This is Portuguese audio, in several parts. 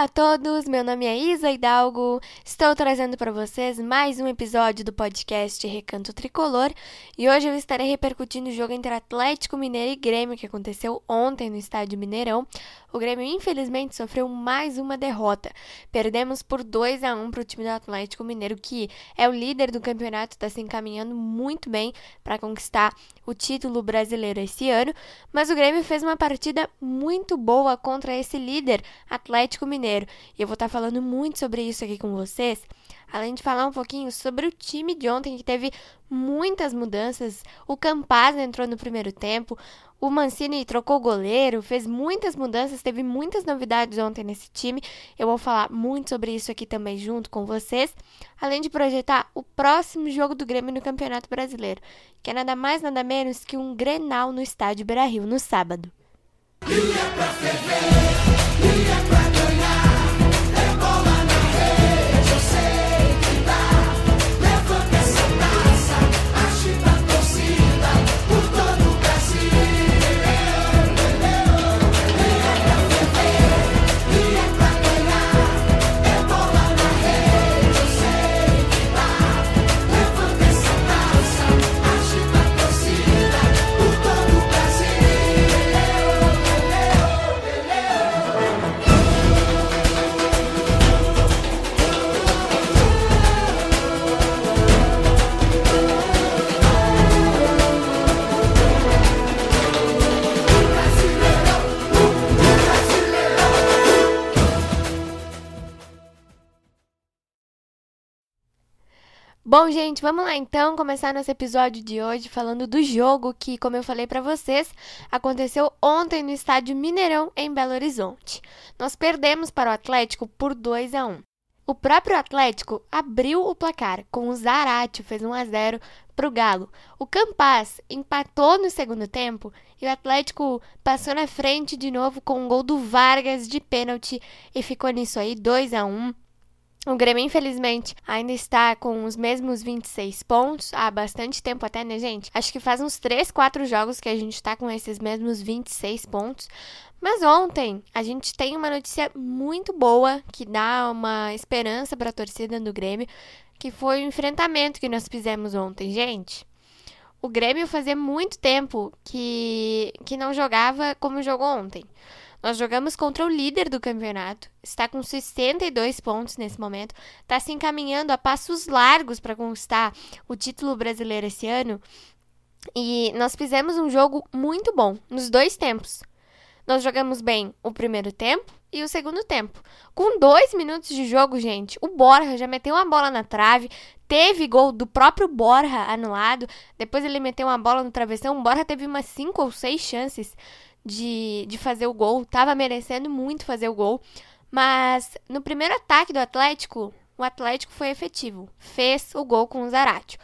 Olá a todos, meu nome é Isa Hidalgo, estou trazendo para vocês mais um episódio do podcast Recanto Tricolor e hoje eu estarei repercutindo o jogo entre Atlético Mineiro e Grêmio que aconteceu ontem no estádio Mineirão. O Grêmio infelizmente sofreu mais uma derrota, perdemos por 2 a 1 para o time do Atlético Mineiro que é o líder do campeonato, está se encaminhando muito bem para conquistar o título brasileiro esse ano, mas o Grêmio fez uma partida muito boa contra esse líder, Atlético Mineiro. E eu vou estar falando muito sobre isso aqui com vocês, além de falar um pouquinho sobre o time de ontem que teve muitas mudanças. O Campaz entrou no primeiro tempo, o Mancini trocou o goleiro, fez muitas mudanças, teve muitas novidades ontem nesse time. Eu vou falar muito sobre isso aqui também junto com vocês, além de projetar o próximo jogo do Grêmio no Campeonato Brasileiro, que é nada mais nada menos que um Grenal no estádio Beira-Rio no sábado. Bom, gente, vamos lá então começar nosso episódio de hoje falando do jogo que, como eu falei para vocês, aconteceu ontem no estádio Mineirão em Belo Horizonte. Nós perdemos para o Atlético por 2 a 1. O próprio Atlético abriu o placar com o Zarate, fez 1 a 0 para o Galo. O Campas empatou no segundo tempo e o Atlético passou na frente de novo com um gol do Vargas de pênalti e ficou nisso aí 2 a 1. O Grêmio, infelizmente, ainda está com os mesmos 26 pontos há bastante tempo até, né, gente? Acho que faz uns 3, 4 jogos que a gente está com esses mesmos 26 pontos. Mas ontem a gente tem uma notícia muito boa que dá uma esperança para a torcida do Grêmio, que foi o enfrentamento que nós fizemos ontem, gente. O Grêmio fazia muito tempo que, que não jogava como jogou ontem. Nós jogamos contra o líder do campeonato, está com 62 pontos nesse momento, está se encaminhando a passos largos para conquistar o título brasileiro esse ano. E nós fizemos um jogo muito bom nos dois tempos. Nós jogamos bem o primeiro tempo e o segundo tempo. Com dois minutos de jogo, gente, o Borja já meteu uma bola na trave, teve gol do próprio Borja anulado, depois ele meteu uma bola no travessão. O Borja teve umas cinco ou seis chances de, de fazer o gol, tava merecendo muito fazer o gol, mas no primeiro ataque do Atlético, o Atlético foi efetivo, fez o gol com o Zaratio.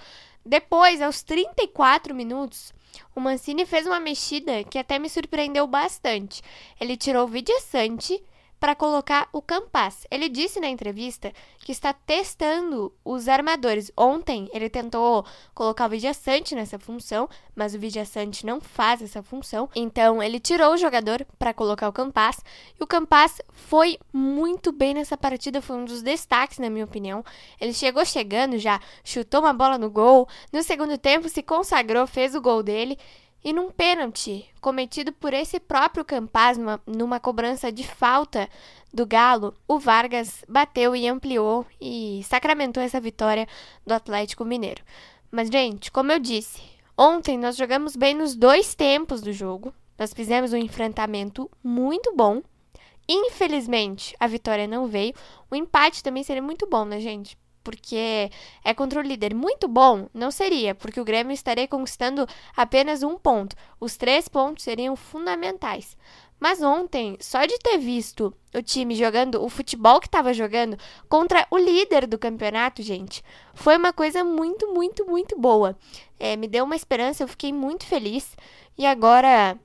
Depois, aos 34 minutos, o Mancini fez uma mexida que até me surpreendeu bastante. Ele tirou o Vidiaçante para colocar o Campas. Ele disse na entrevista que está testando os armadores. Ontem ele tentou colocar o Vidiaçante nessa função, mas o Vidiaçante não faz essa função. Então ele tirou o jogador para colocar o Campas e o Campas foi muito bem nessa partida, foi um dos destaques na minha opinião. Ele chegou chegando já, chutou uma bola no gol, no segundo tempo se consagrou, fez o gol dele. E num pênalti cometido por esse próprio Campaz numa cobrança de falta do Galo, o Vargas bateu e ampliou e sacramentou essa vitória do Atlético Mineiro. Mas, gente, como eu disse, ontem nós jogamos bem nos dois tempos do jogo. Nós fizemos um enfrentamento muito bom. Infelizmente, a vitória não veio. O empate também seria muito bom, né, gente? Porque é contra o líder muito bom, não seria, porque o Grêmio estaria conquistando apenas um ponto. Os três pontos seriam fundamentais. Mas ontem, só de ter visto o time jogando o futebol que estava jogando contra o líder do campeonato, gente, foi uma coisa muito, muito, muito boa. É, me deu uma esperança, eu fiquei muito feliz. E agora,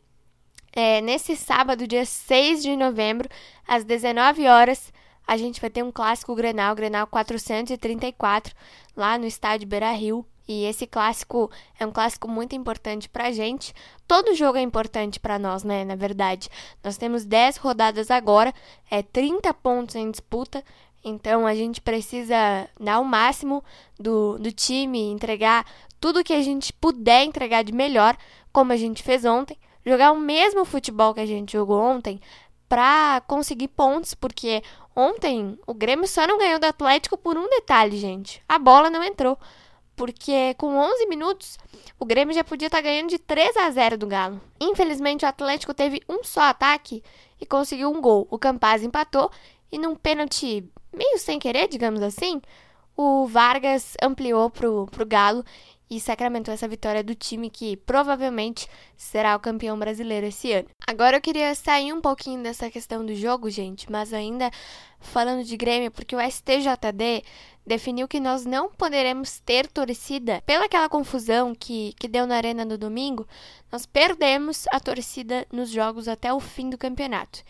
é, nesse sábado, dia 6 de novembro, às 19 horas, a gente vai ter um clássico Grenal, Grenal 434, lá no estádio Beira-Rio. E esse clássico é um clássico muito importante pra gente. Todo jogo é importante para nós, né? Na verdade, nós temos 10 rodadas agora, é 30 pontos em disputa. Então a gente precisa dar o máximo do, do time, entregar tudo que a gente puder entregar de melhor, como a gente fez ontem. Jogar o mesmo futebol que a gente jogou ontem para conseguir pontos, porque ontem o Grêmio só não ganhou do Atlético por um detalhe, gente. A bola não entrou. Porque com 11 minutos, o Grêmio já podia estar tá ganhando de 3 a 0 do Galo. Infelizmente, o Atlético teve um só ataque e conseguiu um gol. O Campaz empatou e num pênalti meio sem querer, digamos assim, o Vargas ampliou pro, pro Galo e sacramentou essa vitória do time que provavelmente será o campeão brasileiro esse ano. Agora eu queria sair um pouquinho dessa questão do jogo, gente, mas ainda falando de Grêmio, porque o STJD definiu que nós não poderemos ter torcida. Pela aquela confusão que, que deu na arena no domingo, nós perdemos a torcida nos jogos até o fim do campeonato.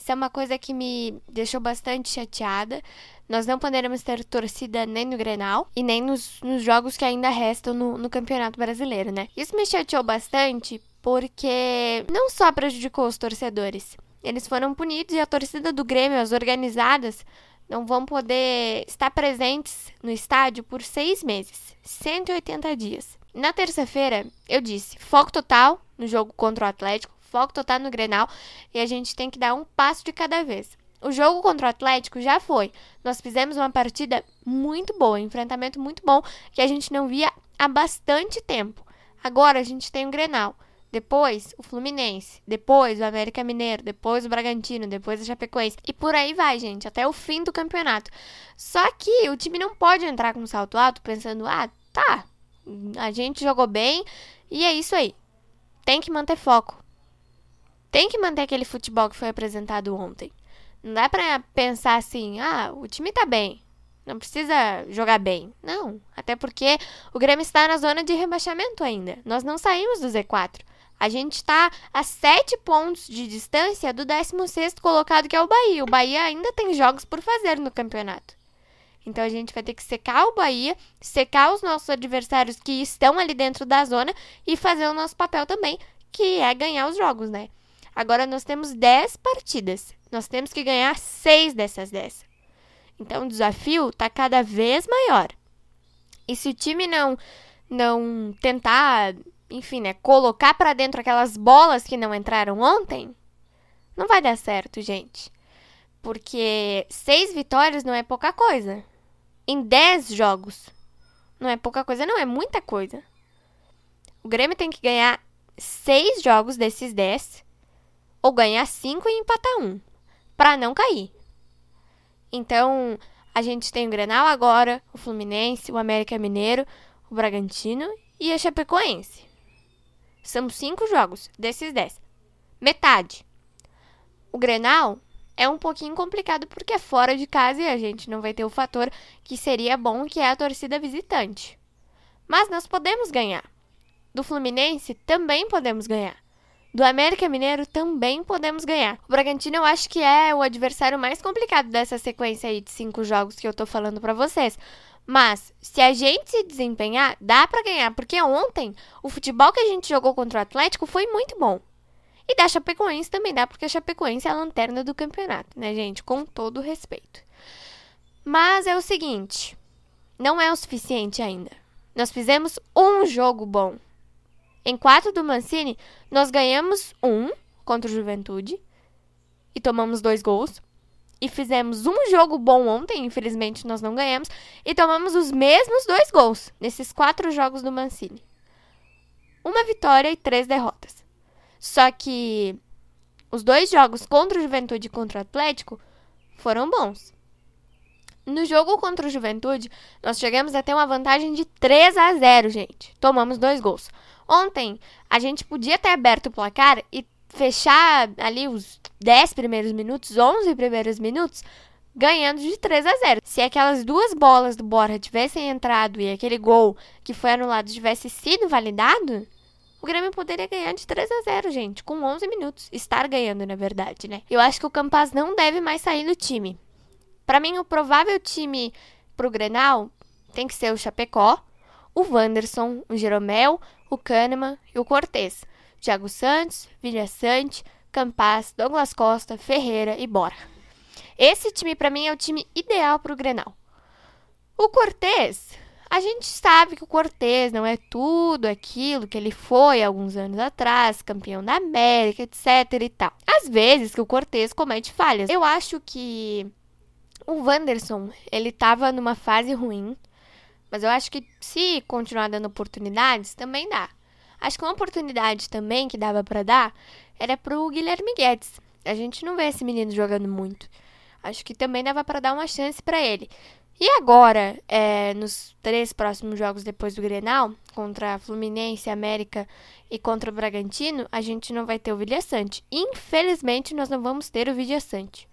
Isso é uma coisa que me deixou bastante chateada. Nós não poderemos ter torcida nem no Grenal e nem nos, nos jogos que ainda restam no, no Campeonato Brasileiro, né? Isso me chateou bastante porque não só prejudicou os torcedores, eles foram punidos e a torcida do Grêmio, as organizadas, não vão poder estar presentes no estádio por seis meses 180 dias. Na terça-feira, eu disse foco total no jogo contra o Atlético, foco total no Grenal e a gente tem que dar um passo de cada vez. O jogo contra o Atlético já foi. Nós fizemos uma partida muito boa, um enfrentamento muito bom que a gente não via há bastante tempo. Agora a gente tem o Grenal depois o Fluminense, depois o América Mineiro, depois o Bragantino, depois o Chapecoense. E por aí vai, gente, até o fim do campeonato. Só que o time não pode entrar com salto alto pensando, ah, tá, a gente jogou bem e é isso aí. Tem que manter foco. Tem que manter aquele futebol que foi apresentado ontem. Não dá pra pensar assim, ah, o time tá bem. Não precisa jogar bem. Não. Até porque o Grêmio está na zona de rebaixamento ainda. Nós não saímos do Z4. A gente está a 7 pontos de distância do 16 colocado, que é o Bahia. O Bahia ainda tem jogos por fazer no campeonato. Então a gente vai ter que secar o Bahia, secar os nossos adversários que estão ali dentro da zona e fazer o nosso papel também, que é ganhar os jogos, né? Agora nós temos 10 partidas. Nós temos que ganhar 6 dessas 10. Então o desafio está cada vez maior. E se o time não não tentar enfim, né, colocar para dentro aquelas bolas que não entraram ontem, não vai dar certo, gente. Porque seis vitórias não é pouca coisa. Em dez jogos. Não é pouca coisa, não, é muita coisa. O Grêmio tem que ganhar seis jogos desses dez. Ou ganhar cinco e empatar um. Pra não cair. Então, a gente tem o Grenal agora, o Fluminense, o América Mineiro, o Bragantino e a Chapecoense. São cinco jogos desses dez. Metade. O Grenal é um pouquinho complicado porque é fora de casa e a gente não vai ter o fator que seria bom, que é a torcida visitante. Mas nós podemos ganhar. Do Fluminense também podemos ganhar. Do América Mineiro também podemos ganhar. O Bragantino eu acho que é o adversário mais complicado dessa sequência aí de cinco jogos que eu tô falando para vocês. Mas se a gente se desempenhar, dá para ganhar, porque ontem o futebol que a gente jogou contra o Atlético foi muito bom. E da Chapecoense também dá, porque a Chapecoense é a lanterna do campeonato, né, gente? Com todo respeito. Mas é o seguinte, não é o suficiente ainda. Nós fizemos um jogo bom. Em quatro do Mancini, nós ganhamos um contra o Juventude e tomamos dois gols e fizemos um jogo bom ontem, infelizmente nós não ganhamos, e tomamos os mesmos dois gols nesses quatro jogos do Mancini. Uma vitória e três derrotas. Só que os dois jogos contra o Juventude e contra o Atlético foram bons. No jogo contra o Juventude, nós chegamos a ter uma vantagem de 3 a 0, gente. Tomamos dois gols. Ontem, a gente podia ter aberto o placar e fechar ali os 10 primeiros minutos, 11 primeiros minutos, ganhando de 3 a 0. Se aquelas duas bolas do Borja tivessem entrado e aquele gol que foi anulado tivesse sido validado, o Grêmio poderia ganhar de 3 a 0, gente, com 11 minutos. Estar ganhando, na verdade, né? Eu acho que o Campaz não deve mais sair do time. Para mim, o provável time pro Grenal tem que ser o Chapecó, o Wanderson, o Jeromel, o Kahneman e o Cortez. Thiago Santos, Vilha Sante, Campas, Douglas Costa, Ferreira e Bora. Esse time para mim é o time ideal para o Grenal. O Cortez, a gente sabe que o Cortez não é tudo aquilo que ele foi alguns anos atrás, campeão da América, etc e tal. Às vezes que o Cortez comete falhas. Eu acho que o Wanderson, ele tava numa fase ruim, mas eu acho que se continuar dando oportunidades, também dá. Acho que uma oportunidade também que dava para dar era pro Guilherme Guedes. A gente não vê esse menino jogando muito. Acho que também dava para dar uma chance para ele. E agora, é, nos três próximos jogos depois do Grenal, contra Fluminense, América e contra o Bragantino, a gente não vai ter o Vilhaçante. Infelizmente, nós não vamos ter o Vilhaçante.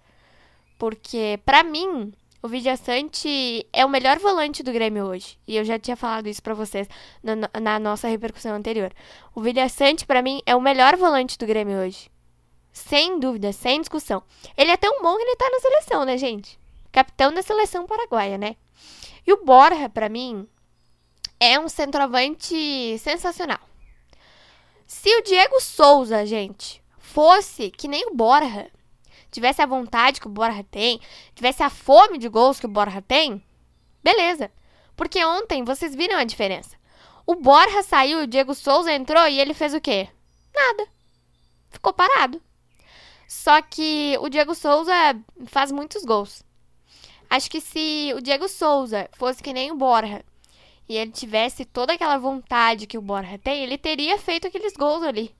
Porque, para mim, o Vidiaçante é o melhor volante do Grêmio hoje. E eu já tinha falado isso para vocês na, na, nossa repercussão anterior. O Vidiaçante, para mim, é o melhor volante do Grêmio hoje. Sem dúvida, sem discussão. Ele é tão bom que ele tá na seleção, né, gente? Capitão da seleção paraguaia, né? E o Borja, para mim, é um centroavante sensacional. Se o Diego Souza, gente, fosse que nem o Borja, tivesse a vontade que o Borja tem, tivesse a fome de gols que o Borja tem, beleza. Porque ontem vocês viram a diferença. O Borja saiu, o Diego Souza entrou e ele fez o quê? Nada. Ficou parado. Só que o Diego Souza faz muitos gols. Acho que se o Diego Souza fosse que nem o Borja e ele tivesse toda aquela vontade que o Borja tem, ele teria feito aqueles gols ali.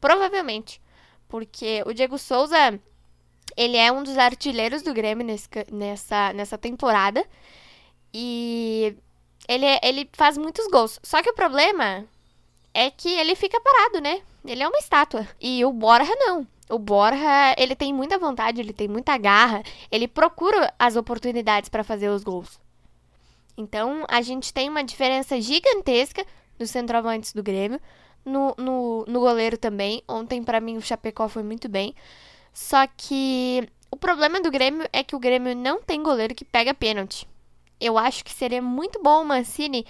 Provavelmente. Porque o Diego Souza ele é um dos artilheiros do Grêmio nesse, nessa, nessa temporada. E ele, é, ele faz muitos gols. Só que o problema é que ele fica parado, né? Ele é uma estátua. E o Borja não. O Borja, ele tem muita vontade, ele tem muita garra, ele procura as oportunidades para fazer os gols. Então, a gente tem uma diferença gigantesca dos centroavantes do Grêmio, no, no, no goleiro também. Ontem, para mim, o Chapecó foi muito bem. Só que o problema do Grêmio é que o Grêmio não tem goleiro que pega pênalti. Eu acho que seria muito bom o Mancini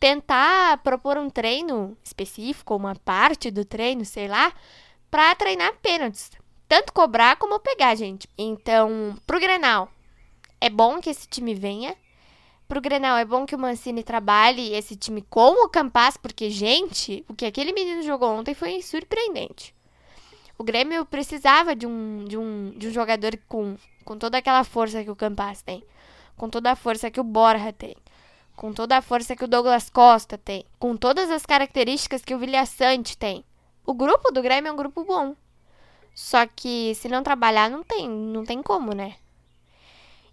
tentar propor um treino específico, uma parte do treino, sei lá, para treinar pênaltis. Tanto cobrar como pegar, gente. Então, pro Grenal, é bom que esse time venha. Pro Grenal, é bom que o Mancini trabalhe esse time com o Campas, porque, gente, o que aquele menino jogou ontem foi surpreendente. O Grêmio precisava de um, de um, de um jogador com, com toda aquela força que o Campas tem, com toda a força que o Borja tem, com toda a força que o Douglas Costa tem, com todas as características que o Vilhaçante tem. O grupo do Grêmio é um grupo bom. Só que se não trabalhar, não tem, não tem como, né?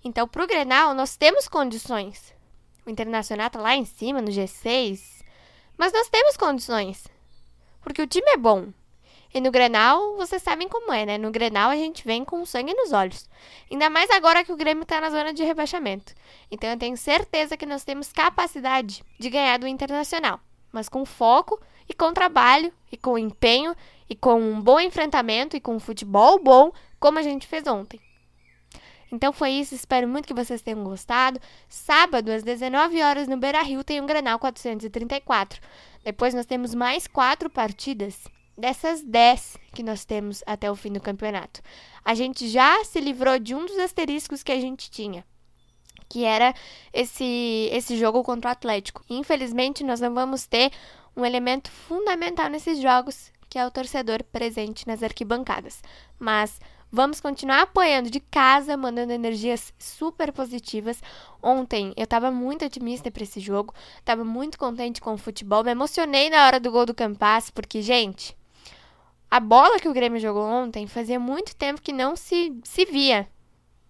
Então, pro Grenal, nós temos condições. O Internacional tá lá em cima, no G6. Mas nós temos condições. Porque o time é bom. E no Grenal, vocês sabem como é, né? No Grenal a gente vem com sangue nos olhos. Ainda mais agora que o Grêmio tá na zona de rebaixamento. Então eu tenho certeza que nós temos capacidade de ganhar do Internacional. Mas com foco e com trabalho e com empenho e com um bom enfrentamento e com um futebol bom, como a gente fez ontem. Então foi isso, espero muito que vocês tenham gostado. Sábado, às 19 horas no Beira Rio, tem um Grenal 434. Depois nós temos mais quatro partidas dessas 10 que nós temos até o fim do campeonato. A gente já se livrou de um dos asteriscos que a gente tinha, que era esse, esse jogo contra o Atlético. Infelizmente, nós não vamos ter um elemento fundamental nesses jogos, que é o torcedor presente nas arquibancadas. Mas Vamos continuar apoiando de casa, mandando energias super positivas. Ontem eu estava muito otimista para esse jogo, estava muito contente com o futebol, me emocionei na hora do gol do Campas, porque, gente, a bola que o Grêmio jogou ontem fazia muito tempo que não se, se via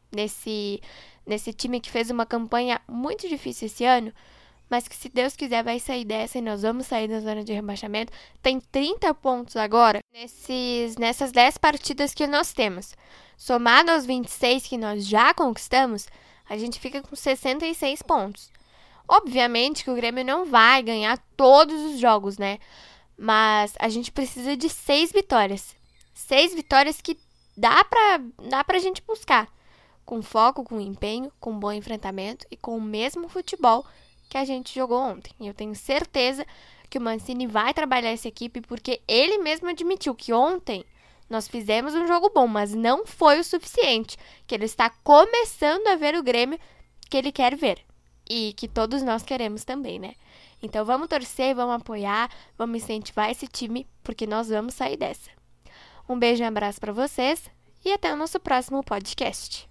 nesse, nesse time que fez uma campanha muito difícil esse ano, mas que se Deus quiser vai sair dessa e nós vamos sair da zona de rebaixamento. Tem 30 pontos agora nesses, nessas 10 partidas que nós temos. Somado aos 26 que nós já conquistamos, a gente fica com 66 pontos. Obviamente que o Grêmio não vai ganhar todos os jogos, né? Mas a gente precisa de seis vitórias. Seis vitórias que dá pra, dá pra gente buscar. Com foco, com empenho, com bom enfrentamento e com o mesmo futebol que a gente jogou ontem. E eu tenho certeza que o Mancini vai trabalhar essa equipe porque ele mesmo admitiu que ontem nós fizemos um jogo bom, mas não foi o suficiente, que ele está começando a ver o Grêmio que ele quer ver e que todos nós queremos também, né? Então vamos torcer, vamos apoiar, vamos incentivar esse time porque nós vamos sair dessa. Um beijo e um abraço para vocês e até o nosso próximo podcast.